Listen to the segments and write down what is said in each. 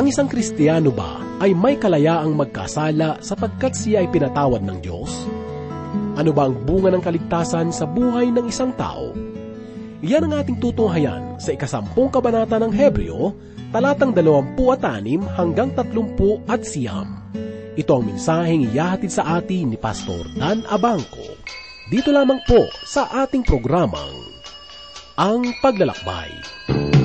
Ang isang Kristiyano ba ay may kalayaang magkasala sapagkat siya ay pinatawad ng Diyos? Ano ba ang bunga ng kaligtasan sa buhay ng isang tao? Iyan ang ating tutunghayan sa ikasampung kabanata ng Hebreo, talatang 26 hanggang 30 at siyam. Ito ang mensaheng iyahatid sa atin ni Pastor Dan Abangco. Dito lamang po sa ating programang Ang Paglalakbay. Nais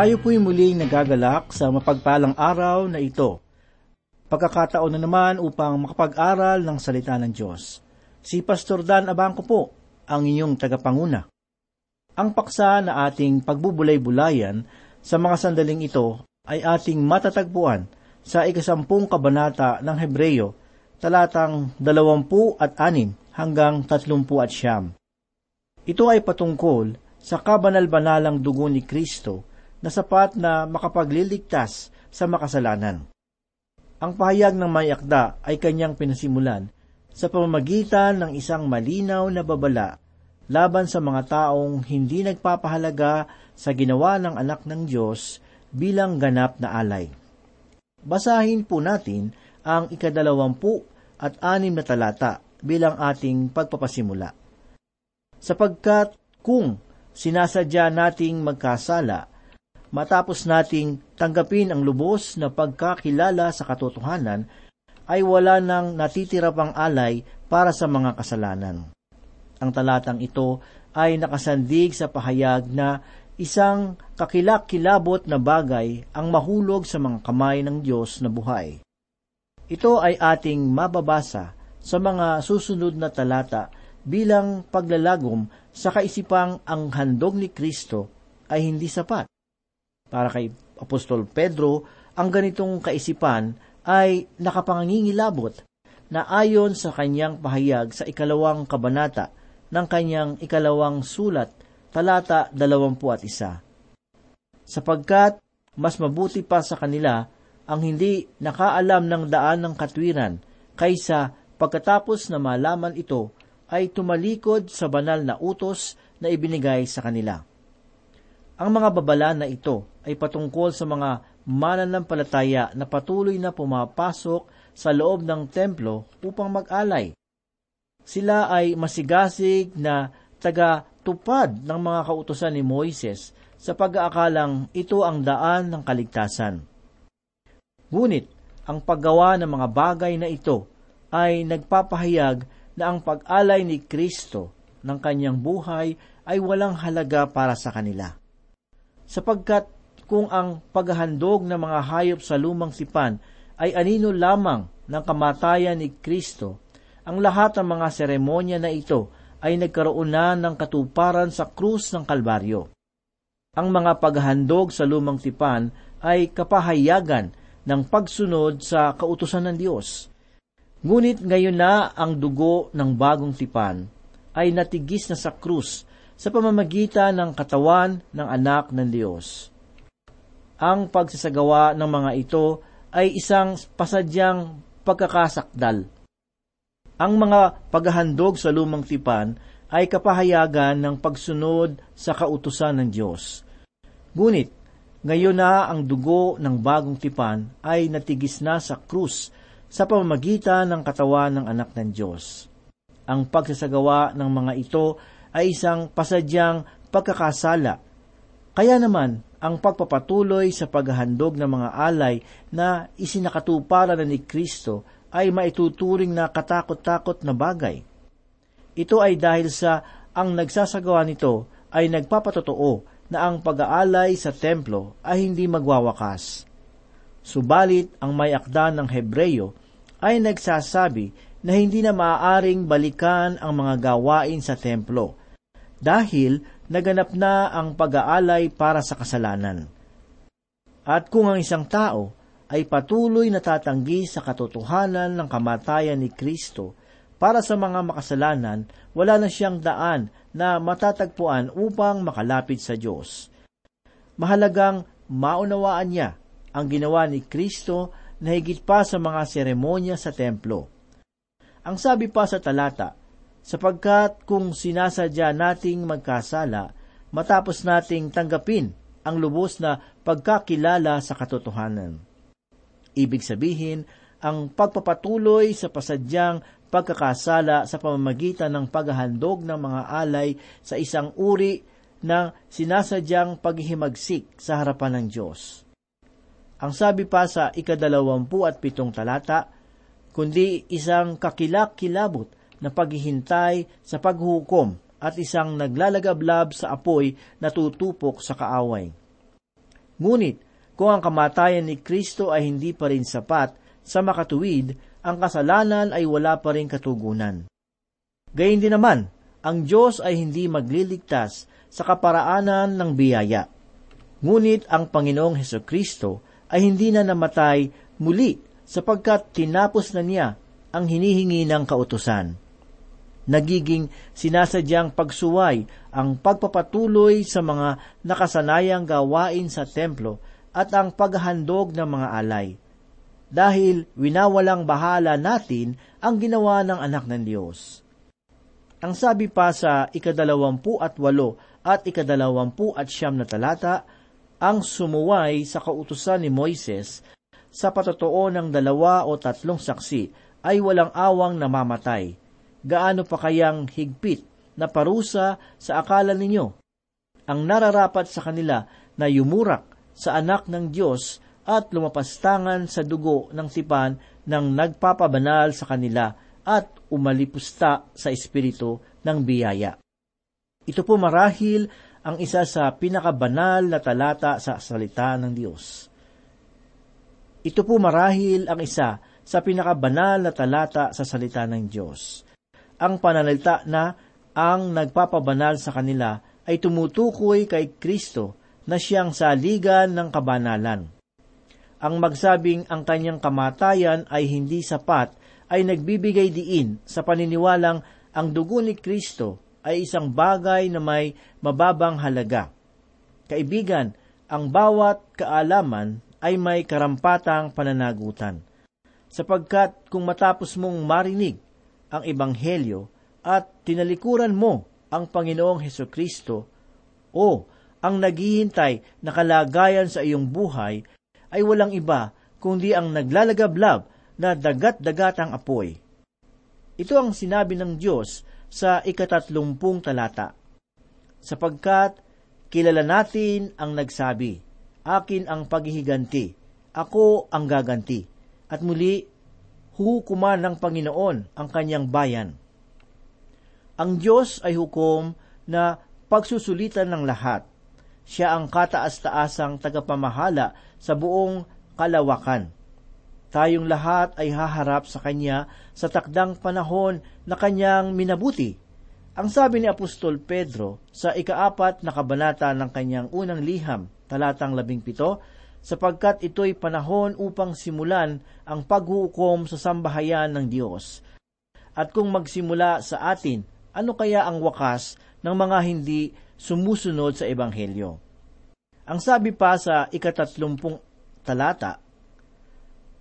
Tayo po'y muling nagagalak sa mapagpalang araw na ito. Pagkakataon na naman upang makapag-aral ng salita ng Diyos. Si Pastor Dan Abangco po, ang inyong tagapanguna. Ang paksa na ating pagbubulay-bulayan sa mga sandaling ito ay ating matatagpuan sa ikasampung kabanata ng Hebreyo, talatang dalawampu at anim hanggang tatlumpu at siyam. Ito ay patungkol sa kabanal-banalang dugo ni Kristo na sapat na makapagliligtas sa makasalanan. Ang pahayag ng may akda ay kanyang pinasimulan sa pamamagitan ng isang malinaw na babala laban sa mga taong hindi nagpapahalaga sa ginawa ng anak ng Diyos bilang ganap na alay. Basahin po natin ang ikadalawampu at anim na talata bilang ating pagpapasimula. Sapagkat kung sinasadya nating magkasala, matapos nating tanggapin ang lubos na pagkakilala sa katotohanan, ay wala nang natitira pang alay para sa mga kasalanan. Ang talatang ito ay nakasandig sa pahayag na isang kakilak-kilabot na bagay ang mahulog sa mga kamay ng Diyos na buhay. Ito ay ating mababasa sa mga susunod na talata bilang paglalagom sa kaisipang ang handog ni Kristo ay hindi sapat. Para kay Apostol Pedro, ang ganitong kaisipan ay nakapangingilabot na ayon sa kanyang pahayag sa ikalawang kabanata ng kanyang ikalawang sulat, talata 21. Sapagkat mas mabuti pa sa kanila ang hindi nakaalam ng daan ng katwiran kaysa pagkatapos na malaman ito ay tumalikod sa banal na utos na ibinigay sa kanila. Ang mga babala na ito ay patungkol sa mga mananampalataya na patuloy na pumapasok sa loob ng templo upang mag-alay. Sila ay masigasig na taga-tupad ng mga kautosan ni Moises sa pag-aakalang ito ang daan ng kaligtasan. Ngunit, ang paggawa ng mga bagay na ito ay nagpapahayag na ang pag-alay ni Kristo ng kanyang buhay ay walang halaga para sa kanila. Sapagkat kung ang paghahandog ng mga hayop sa lumang sipan ay anino lamang ng kamatayan ni Kristo, ang lahat ng mga seremonya na ito ay nagkaroon na ng katuparan sa krus ng Kalbaryo. Ang mga paghahandog sa lumang tipan ay kapahayagan ng pagsunod sa kautusan ng Diyos. Ngunit ngayon na ang dugo ng bagong tipan ay natigis na sa krus sa pamamagitan ng katawan ng anak ng Diyos. Ang pagsasagawa ng mga ito ay isang pasadyang pagkakasakdal. Ang mga paghahandog sa lumang tipan ay kapahayagan ng pagsunod sa kautusan ng Diyos. Ngunit, ngayon na ang dugo ng bagong tipan ay natigis na sa krus sa pamamagitan ng katawan ng anak ng Diyos. Ang pagsasagawa ng mga ito ay isang pasadyang pagkakasala. Kaya naman, ang pagpapatuloy sa paghahandog ng mga alay na isinakatuparan na ni Kristo ay maituturing na katakot-takot na bagay. Ito ay dahil sa ang nagsasagawa nito ay nagpapatotoo na ang pag-aalay sa templo ay hindi magwawakas. Subalit ang may akda ng Hebreyo ay nagsasabi na hindi na maaaring balikan ang mga gawain sa templo dahil naganap na ang pag-aalay para sa kasalanan. At kung ang isang tao ay patuloy na tatanggi sa katotohanan ng kamatayan ni Kristo para sa mga makasalanan, wala na siyang daan na matatagpuan upang makalapit sa Diyos. Mahalagang maunawaan niya ang ginawa ni Kristo na higit pa sa mga seremonya sa templo. Ang sabi pa sa talata, sapagkat kung sinasadya nating magkasala, matapos nating tanggapin ang lubos na pagkakilala sa katotohanan. Ibig sabihin, ang pagpapatuloy sa pasadyang pagkakasala sa pamamagitan ng paghahandog ng mga alay sa isang uri ng sinasadyang paghihimagsik sa harapan ng Diyos. Ang sabi pa sa ikadalawampu at pitong talata, kundi isang kakilak-kilabot na paghihintay sa paghukom at isang naglalagablab sa apoy na tutupok sa kaaway. Ngunit, kung ang kamatayan ni Kristo ay hindi pa rin sapat sa makatuwid ang kasalanan ay wala pa rin katugunan. Gayun din naman, ang Diyos ay hindi magliligtas sa kaparaanan ng biyaya. Ngunit ang Panginoong Heso Kristo ay hindi na namatay muli sapagkat tinapos na niya ang hinihingi ng kautusan. Nagiging sinasadyang pagsuway ang pagpapatuloy sa mga nakasanayang gawain sa templo at ang paghandog ng mga alay dahil winawalang bahala natin ang ginawa ng anak ng Diyos. Ang sabi pa sa ikadalawampu at walo at ikadalawampu at siyam na talata, ang sumuway sa kautusan ni Moises sa patotoo ng dalawa o tatlong saksi ay walang awang namamatay. Gaano pa kayang higpit na parusa sa akala ninyo? Ang nararapat sa kanila na yumurak sa anak ng Diyos at lumapastangan sa dugo ng sipan ng nagpapabanal sa kanila at umalipusta sa espiritu ng biyaya. Ito po marahil ang isa sa pinakabanal na talata sa salita ng Diyos. Ito po marahil ang isa sa pinakabanal na talata sa salita ng Diyos. Ang pananalita na ang nagpapabanal sa kanila ay tumutukoy kay Kristo na siyang saligan ng kabanalan. Ang magsabing ang kanyang kamatayan ay hindi sapat ay nagbibigay diin sa paniniwalang ang dugo ni Kristo ay isang bagay na may mababang halaga. Kaibigan, ang bawat kaalaman ay may karampatang pananagutan. Sapagkat kung matapos mong marinig ang Ebanghelyo at tinalikuran mo ang Panginoong Heso Kristo o ang naghihintay na kalagayan sa iyong buhay ay walang iba kundi ang naglalagablab na dagat-dagatang apoy. Ito ang sinabi ng Diyos sa ikatatlumpung talata. Sapagkat kilala natin ang nagsabi, Akin ang paghihiganti, ako ang gaganti. At muli, huhukuman ng Panginoon ang kanyang bayan. Ang Diyos ay hukom na pagsusulitan ng lahat. Siya ang kataas-taasang tagapamahala sa buong kalawakan. Tayong lahat ay haharap sa Kanya sa takdang panahon na Kanyang minabuti. Ang sabi ni Apostol Pedro sa ikaapat na kabanata ng kanyang unang liham, talatang labing pito, sapagkat ito'y panahon upang simulan ang paghuhukom sa sambahayan ng Diyos. At kung magsimula sa atin ano kaya ang wakas ng mga hindi sumusunod sa Ebanghelyo? Ang sabi pa sa ikatatlumpung talata,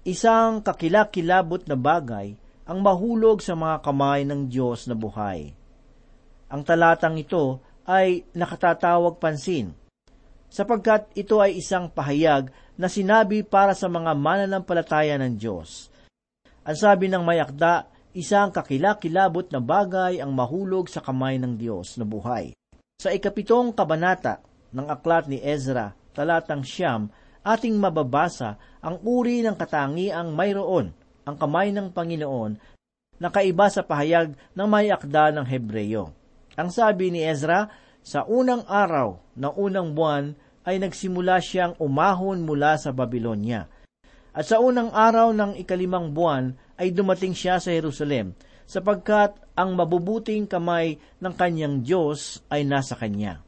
Isang kakilakilabot na bagay ang mahulog sa mga kamay ng Diyos na buhay. Ang talatang ito ay nakatatawag pansin, sapagkat ito ay isang pahayag na sinabi para sa mga mananampalataya ng Diyos. Ang sabi ng mayakda isang kakilakilabot na bagay ang mahulog sa kamay ng Diyos na buhay. Sa ikapitong kabanata ng aklat ni Ezra, talatang siyam, ating mababasa ang uri ng katangiang mayroon ang kamay ng Panginoon na kaiba sa pahayag ng may akda ng Hebreyo. Ang sabi ni Ezra, sa unang araw ng unang buwan ay nagsimula siyang umahon mula sa Babylonia. At sa unang araw ng ikalimang buwan ay dumating siya sa Jerusalem, sapagkat ang mabubuting kamay ng kanyang Diyos ay nasa kanya.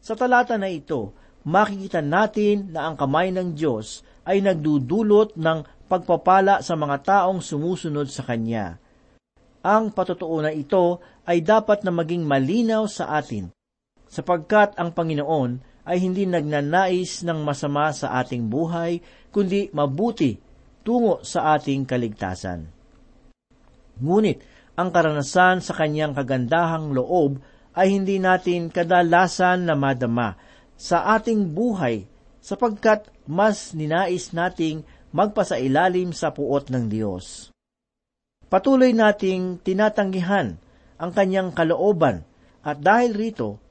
Sa talata na ito, makikita natin na ang kamay ng Diyos ay nagdudulot ng pagpapala sa mga taong sumusunod sa Kanya. Ang patotoo na ito ay dapat na maging malinaw sa atin, sapagkat ang Panginoon ay hindi nagnanais ng masama sa ating buhay, kundi mabuti tungo sa ating kaligtasan. Ngunit, ang karanasan sa kanyang kagandahang loob ay hindi natin kadalasan na madama sa ating buhay sapagkat mas ninais nating magpasailalim sa puot ng Diyos. Patuloy nating tinatanggihan ang kanyang kalooban at dahil rito,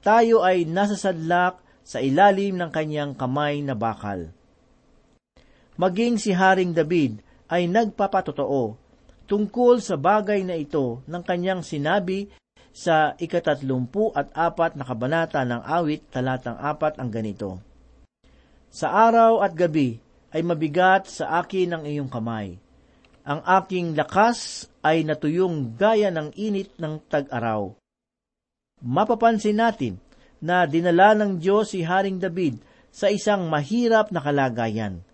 tayo ay nasasadlak sa ilalim ng kanyang kamay na bakal maging si Haring David ay nagpapatotoo tungkol sa bagay na ito ng kanyang sinabi sa ikatatlumpu at apat na kabanata ng awit talatang apat ang ganito. Sa araw at gabi ay mabigat sa akin ang iyong kamay. Ang aking lakas ay natuyong gaya ng init ng tag-araw. Mapapansin natin na dinala ng Diyos si Haring David sa isang mahirap na kalagayan.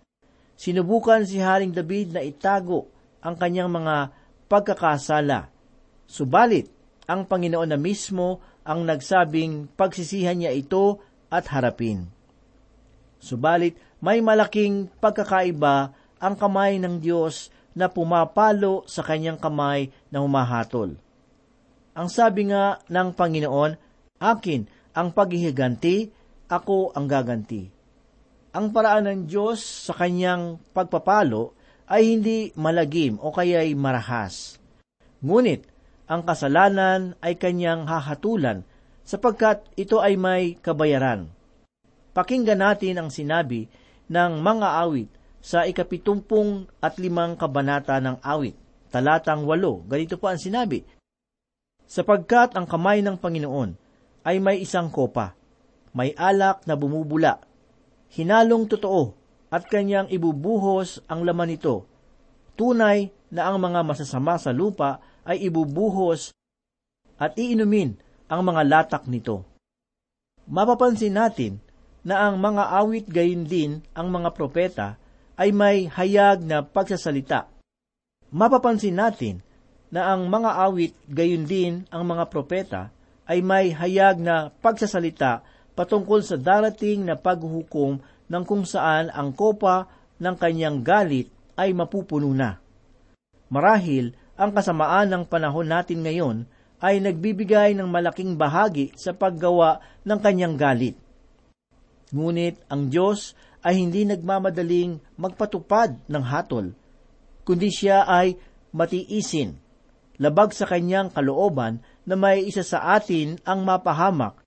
Sinubukan si Haring David na itago ang kanyang mga pagkakasala. Subalit, ang Panginoon na mismo ang nagsabing pagsisihan niya ito at harapin. Subalit, may malaking pagkakaiba ang kamay ng Diyos na pumapalo sa kanyang kamay na humahatol. Ang sabi nga ng Panginoon, Akin ang paghihiganti, ako ang gaganti ang paraan ng Diyos sa kanyang pagpapalo ay hindi malagim o kaya'y marahas. Ngunit, ang kasalanan ay kanyang hahatulan sapagkat ito ay may kabayaran. Pakinggan natin ang sinabi ng mga awit sa ikapitumpung at limang kabanata ng awit, talatang walo. Ganito po ang sinabi, Sapagkat ang kamay ng Panginoon ay may isang kopa, may alak na bumubula, hinalong totoo at kanyang ibubuhos ang laman nito. Tunay na ang mga masasama sa lupa ay ibubuhos at iinumin ang mga latak nito. Mapapansin natin na ang mga awit gayon din ang mga propeta ay may hayag na pagsasalita. Mapapansin natin na ang mga awit gayon din ang mga propeta ay may hayag na pagsasalita patungkol sa darating na paghuhukom ng kung saan ang kopa ng kanyang galit ay mapupuno na. Marahil, ang kasamaan ng panahon natin ngayon ay nagbibigay ng malaking bahagi sa paggawa ng kanyang galit. Ngunit ang Diyos ay hindi nagmamadaling magpatupad ng hatol, kundi siya ay matiisin, labag sa kanyang kalooban na may isa sa atin ang mapahamak.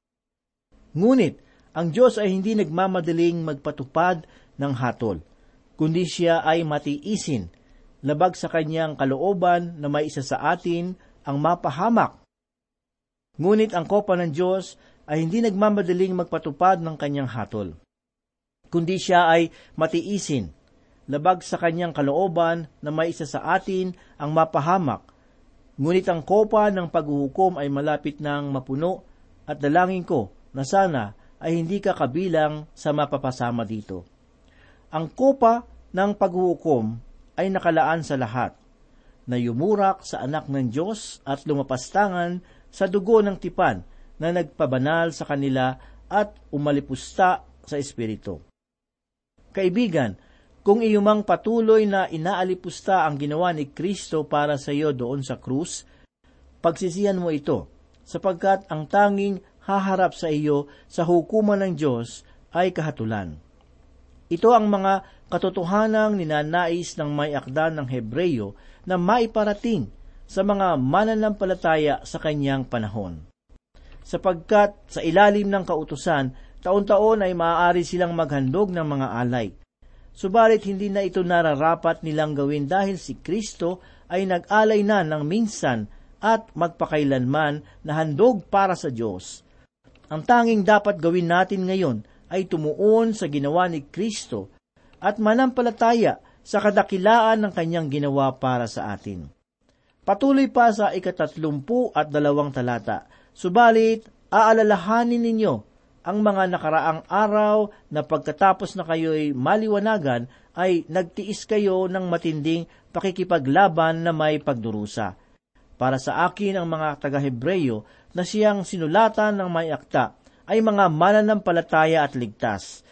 Ngunit ang Diyos ay hindi nagmamadaling magpatupad ng hatol, kundi siya ay matiisin, labag sa kanyang kalooban na may isa sa atin ang mapahamak. Ngunit ang kopa ng Diyos ay hindi nagmamadaling magpatupad ng kanyang hatol, kundi siya ay matiisin, labag sa kanyang kalooban na may isa sa atin ang mapahamak. Ngunit ang kopa ng paghuhukom ay malapit nang mapuno at dalangin ko na sana ay hindi ka kabilang sa mapapasama dito. Ang kopa ng paghuhukom ay nakalaan sa lahat, na yumurak sa anak ng Diyos at lumapastangan sa dugo ng tipan na nagpabanal sa kanila at umalipusta sa Espiritu. Kaibigan, kung iyumang patuloy na inaalipusta ang ginawa ni Kristo para sa iyo doon sa krus, pagsisihan mo ito, sapagkat ang tanging haharap sa iyo sa hukuman ng Diyos ay kahatulan. Ito ang mga katotohanang ninanais ng may akda ng Hebreyo na maiparating sa mga mananampalataya sa kanyang panahon. Sapagkat sa ilalim ng kautusan, taon-taon ay maaari silang maghandog ng mga alay. Subalit hindi na ito nararapat nilang gawin dahil si Kristo ay nag-alay na ng minsan at magpakailanman na handog para sa Diyos. Ang tanging dapat gawin natin ngayon ay tumuon sa ginawa ni Kristo at manampalataya sa kadakilaan ng kanyang ginawa para sa atin. Patuloy pa sa ikatatlumpu at dalawang talata, subalit aalalahanin ninyo ang mga nakaraang araw na pagkatapos na kayo'y maliwanagan ay nagtiis kayo ng matinding pakikipaglaban na may pagdurusa. Para sa akin ang mga taga-Hebreyo na siyang sinulatan ng may akta ay mga mananampalataya at ligtas.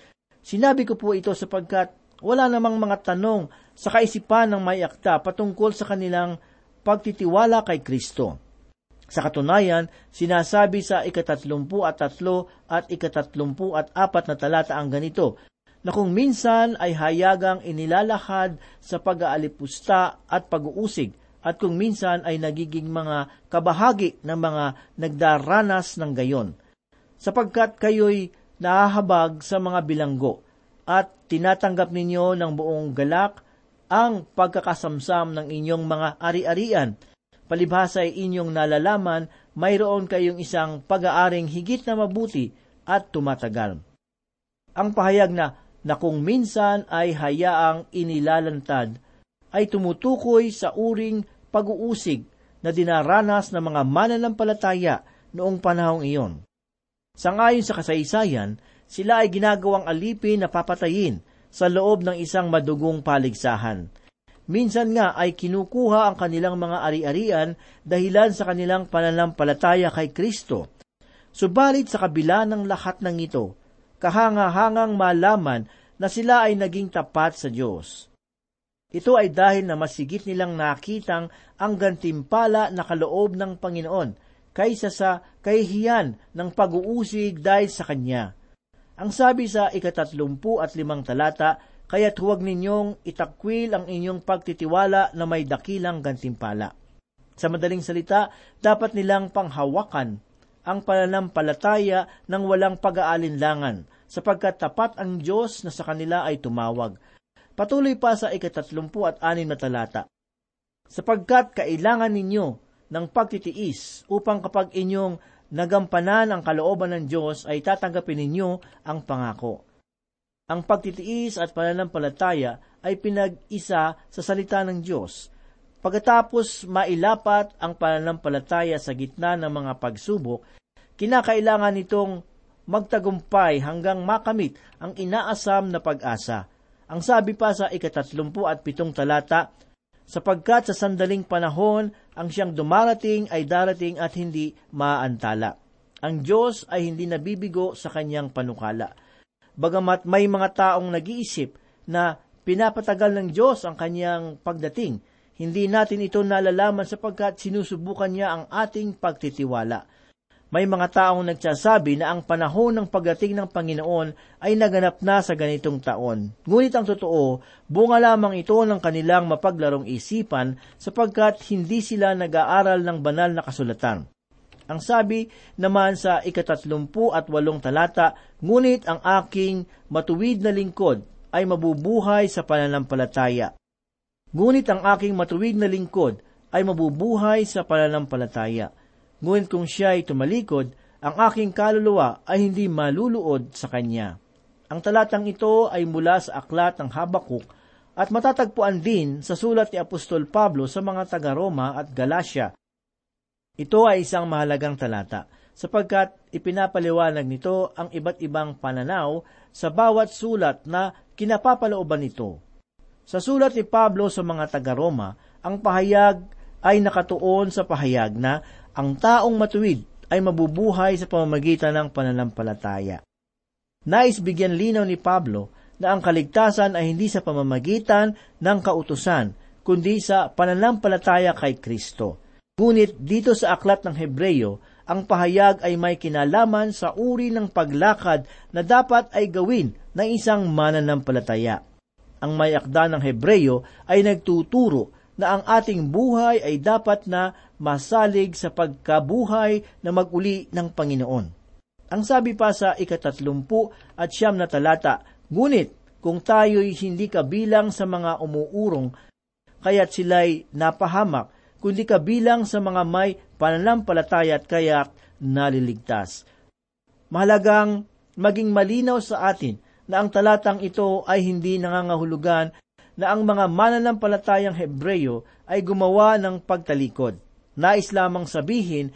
Sinabi ko po ito sapagkat wala namang mga tanong sa kaisipan ng may akta patungkol sa kanilang pagtitiwala kay Kristo. Sa katunayan, sinasabi sa ikatatlumpu at tatlo at ikatatlumpu at apat na talata ang ganito, na kung minsan ay hayagang inilalahad sa pag-aalipusta at pag-uusig, at kung minsan ay nagiging mga kabahagi ng mga nagdaranas ng gayon, sapagkat kayo'y nahahabag sa mga bilanggo, at tinatanggap ninyo ng buong galak ang pagkakasamsam ng inyong mga ari-arian. Palibhasa ay inyong nalalaman, mayroon kayong isang pag-aaring higit na mabuti at tumatagal. Ang pahayag na, na kung minsan ay hayaang inilalantad, ay tumutukoy sa uring pag-uusig na dinaranas ng mga mananampalataya noong panahong iyon. Sangayon sa kasaysayan, sila ay ginagawang alipin na papatayin sa loob ng isang madugong paligsahan. Minsan nga ay kinukuha ang kanilang mga ari-arian dahilan sa kanilang pananampalataya kay Kristo. Subalit sa kabila ng lahat ng ito, kahangahangang malaman na sila ay naging tapat sa Diyos. Ito ay dahil na masigit nilang nakitang ang gantimpala na kaloob ng Panginoon kaysa sa kahihiyan ng pag-uusig dahil sa Kanya. Ang sabi sa ikatatlumpu at limang talata, kaya't huwag ninyong itakwil ang inyong pagtitiwala na may dakilang gantimpala. Sa madaling salita, dapat nilang panghawakan ang pananampalataya ng walang pag-aalinlangan, sapagkat tapat ang Diyos na sa kanila ay tumawag. Patuloy pa sa ikatatlumpu at anim na talata, sapagkat kailangan ninyo ng pagtitiis upang kapag inyong nagampanan ang kalooban ng Diyos ay tatanggapin ninyo ang pangako. Ang pagtitiis at pananampalataya ay pinag-isa sa salita ng Diyos. Pagkatapos mailapat ang pananampalataya sa gitna ng mga pagsubok, kinakailangan nitong magtagumpay hanggang makamit ang inaasam na pag-asa. Ang sabi pa sa ikatatlumpu at pitong talata, sapagkat sa sandaling panahon ang siyang dumarating ay darating at hindi maaantala. Ang Diyos ay hindi nabibigo sa kanyang panukala. Bagamat may mga taong nag-iisip na pinapatagal ng Diyos ang kanyang pagdating, hindi natin ito nalalaman sapagkat sinusubukan niya ang ating pagtitiwala. May mga taong nagsasabi na ang panahon ng pagdating ng Panginoon ay naganap na sa ganitong taon. Ngunit ang totoo, bunga lamang ito ng kanilang mapaglarong isipan sapagkat hindi sila nag-aaral ng banal na kasulatan. Ang sabi naman sa ikatatlumpu at walong talata, Ngunit ang aking matuwid na lingkod ay mabubuhay sa pananampalataya. Ngunit ang aking matuwid na lingkod ay mabubuhay sa pananampalataya. Ngunit kung siya ay tumalikod, ang aking kaluluwa ay hindi maluluod sa kanya. Ang talatang ito ay mula sa aklat ng Habakuk at matatagpuan din sa sulat ni Apostol Pablo sa mga taga-Roma at Galacia. Ito ay isang mahalagang talata sapagkat ipinapaliwanag nito ang iba't ibang pananaw sa bawat sulat na kinapapalooban nito. Sa sulat ni Pablo sa mga taga-Roma, ang pahayag ay nakatuon sa pahayag na ang taong matuwid ay mabubuhay sa pamamagitan ng pananampalataya. Nais bigyan linaw ni Pablo na ang kaligtasan ay hindi sa pamamagitan ng kautusan, kundi sa pananampalataya kay Kristo. Ngunit dito sa aklat ng Hebreyo, ang pahayag ay may kinalaman sa uri ng paglakad na dapat ay gawin ng isang mananampalataya. Ang may akda ng Hebreyo ay nagtuturo na ang ating buhay ay dapat na masalig sa pagkabuhay na maguli ng Panginoon. Ang sabi pa sa ikatatlumpu at siyam na talata, Ngunit kung tayo'y hindi kabilang sa mga umuurong, kaya't sila'y napahamak, kundi kabilang sa mga may pananampalataya at kaya't naliligtas. Mahalagang maging malinaw sa atin na ang talatang ito ay hindi nangangahulugan na ang mga mananampalatayang Hebreyo ay gumawa ng pagtalikod. Nais lamang sabihin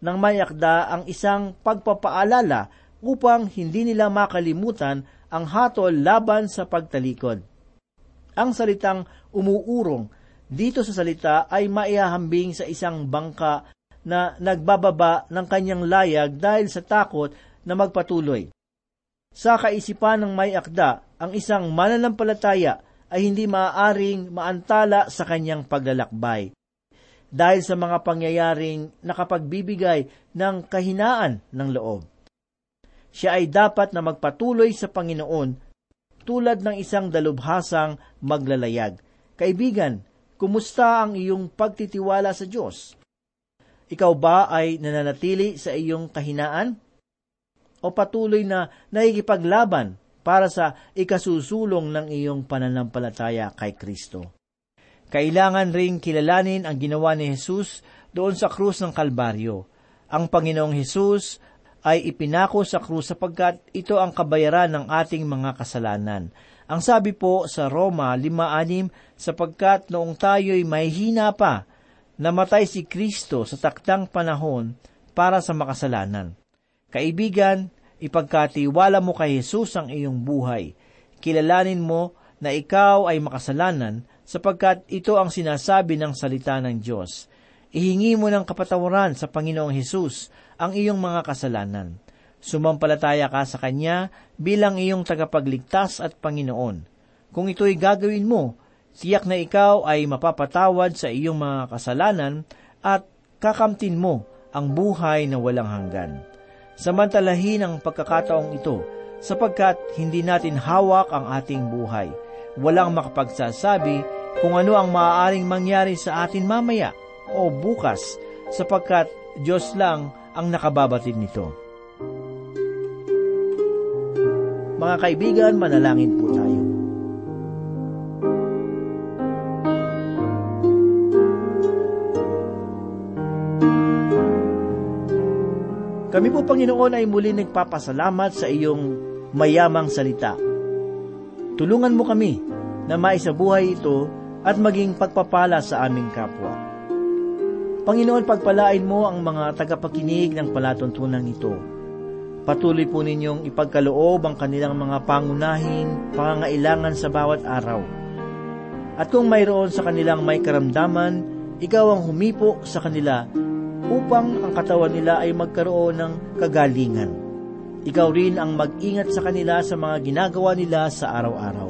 ng may akda ang isang pagpapaalala upang hindi nila makalimutan ang hatol laban sa pagtalikod. Ang salitang umuurong dito sa salita ay maihahambing sa isang bangka na nagbababa ng kanyang layag dahil sa takot na magpatuloy. Sa kaisipan ng may akda, ang isang mananampalataya ay hindi maaaring maantala sa kanyang paglalakbay. Dahil sa mga pangyayaring nakapagbibigay ng kahinaan ng loob. Siya ay dapat na magpatuloy sa Panginoon tulad ng isang dalubhasang maglalayag. Kaibigan, kumusta ang iyong pagtitiwala sa Diyos? Ikaw ba ay nananatili sa iyong kahinaan? O patuloy na nakikipaglaban para sa ikasusulong ng iyong pananampalataya kay Kristo. Kailangan ring kilalanin ang ginawa ni Jesus doon sa krus ng Kalbaryo. Ang Panginoong Jesus ay ipinako sa krus sapagkat ito ang kabayaran ng ating mga kasalanan. Ang sabi po sa Roma 5.6, sapagkat noong tayo'y may hina pa, namatay si Kristo sa taktang panahon para sa makasalanan. Kaibigan, ipagkatiwala mo kay Jesus ang iyong buhay. Kilalanin mo na ikaw ay makasalanan sapagkat ito ang sinasabi ng salita ng Diyos. Ihingi mo ng kapatawaran sa Panginoong Hesus ang iyong mga kasalanan. Sumampalataya ka sa Kanya bilang iyong tagapagligtas at Panginoon. Kung ito'y gagawin mo, tiyak na ikaw ay mapapatawad sa iyong mga kasalanan at kakamtin mo ang buhay na walang hanggan. Samantalahin ang pagkakataong ito sapagkat hindi natin hawak ang ating buhay. Walang makapagsasabi kung ano ang maaaring mangyari sa atin mamaya o bukas sapagkat Diyos lang ang nakababatid nito. Mga kaibigan, manalangin po tayo. Kami po, Panginoon, ay muli nagpapasalamat sa iyong mayamang salita. Tulungan mo kami na maisabuhay ito at maging pagpapala sa aming kapwa. Panginoon, pagpalain mo ang mga tagapakinig ng palatuntunan ito. Patuloy po ninyong ipagkaloob ang kanilang mga pangunahing pangangailangan sa bawat araw. At kung mayroon sa kanilang may karamdaman, ikaw ang humipo sa kanila upang ang katawan nila ay magkaroon ng kagalingan. Ikaw rin ang mag-ingat sa kanila sa mga ginagawa nila sa araw-araw.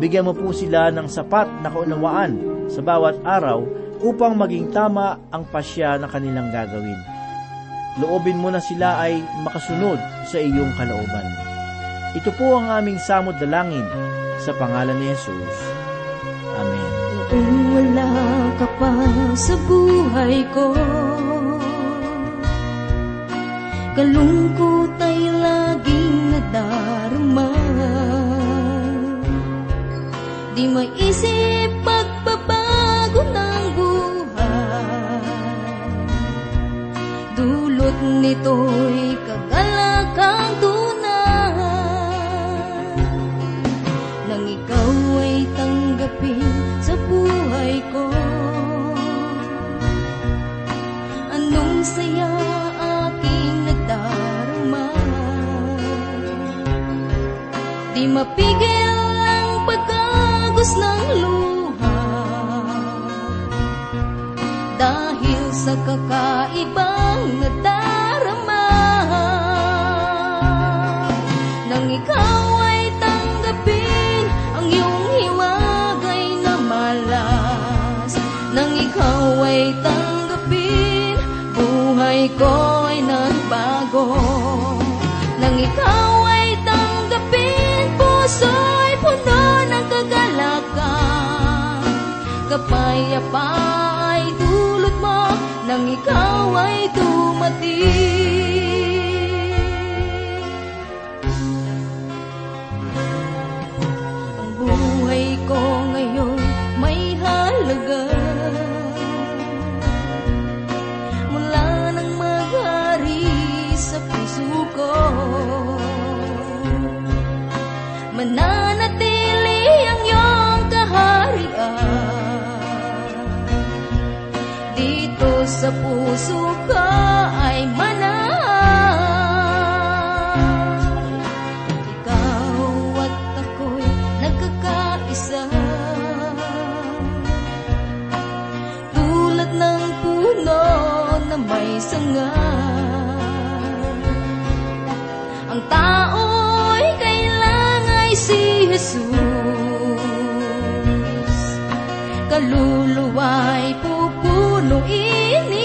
Bigyan mo po sila ng sapat na kaunawaan sa bawat araw upang maging tama ang pasya na kanilang gagawin. Loobin mo na sila ay makasunod sa iyong kalooban. Ito po ang aming samod dalangin sa pangalan ni Jesus. Amen. Kung wala ka pa sa buhay ko Kalungkot ay laging nadarama Di maisip pagbabago nito'y kagalakang tunay. Nang ikaw ay tanggapin sa buhay ko. Anong saya aking nadarama Di mapigil ang pagkagos ng luha. Dahil sa kakaibang nadarama ikaw ay tanggapin. Ang iyong hiwagay na malas Nang ikaw tanggapin, buhay ko ay nagbago. Nang ikaw tanggapin, puso ay puno ng kagalakan. Kapayapa ay dulot mo. Nang ikaw ay dumating puso ko ay manahan ikaw at ako'y nagkakaisa. Tulad ng puno na may sanga. Ang tao'y kailang ay si Jesus. Kaluluwa'y pupunuin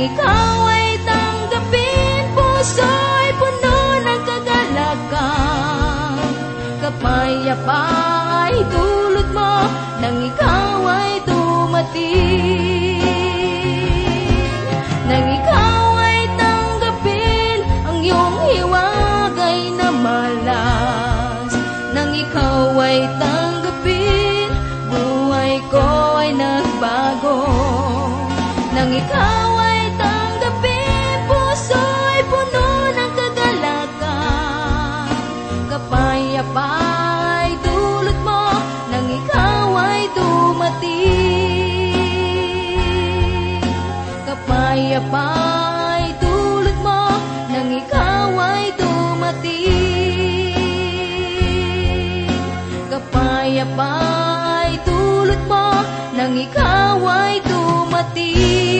ikaw ay tanggapin, puso ay puno ng kagalakan. Kapayapa ay dulot mo nang ikaw ay dumating. Nang ikaw ay tanggapin ang iyong hiwagay na malas Nang ikaw ay tanggapin, buhay ko ay nagbago. Nang ikaw Ay dulot mo nang ikaw ay dumating. Kapayapa ay dulot mo nang ikaw ay dumating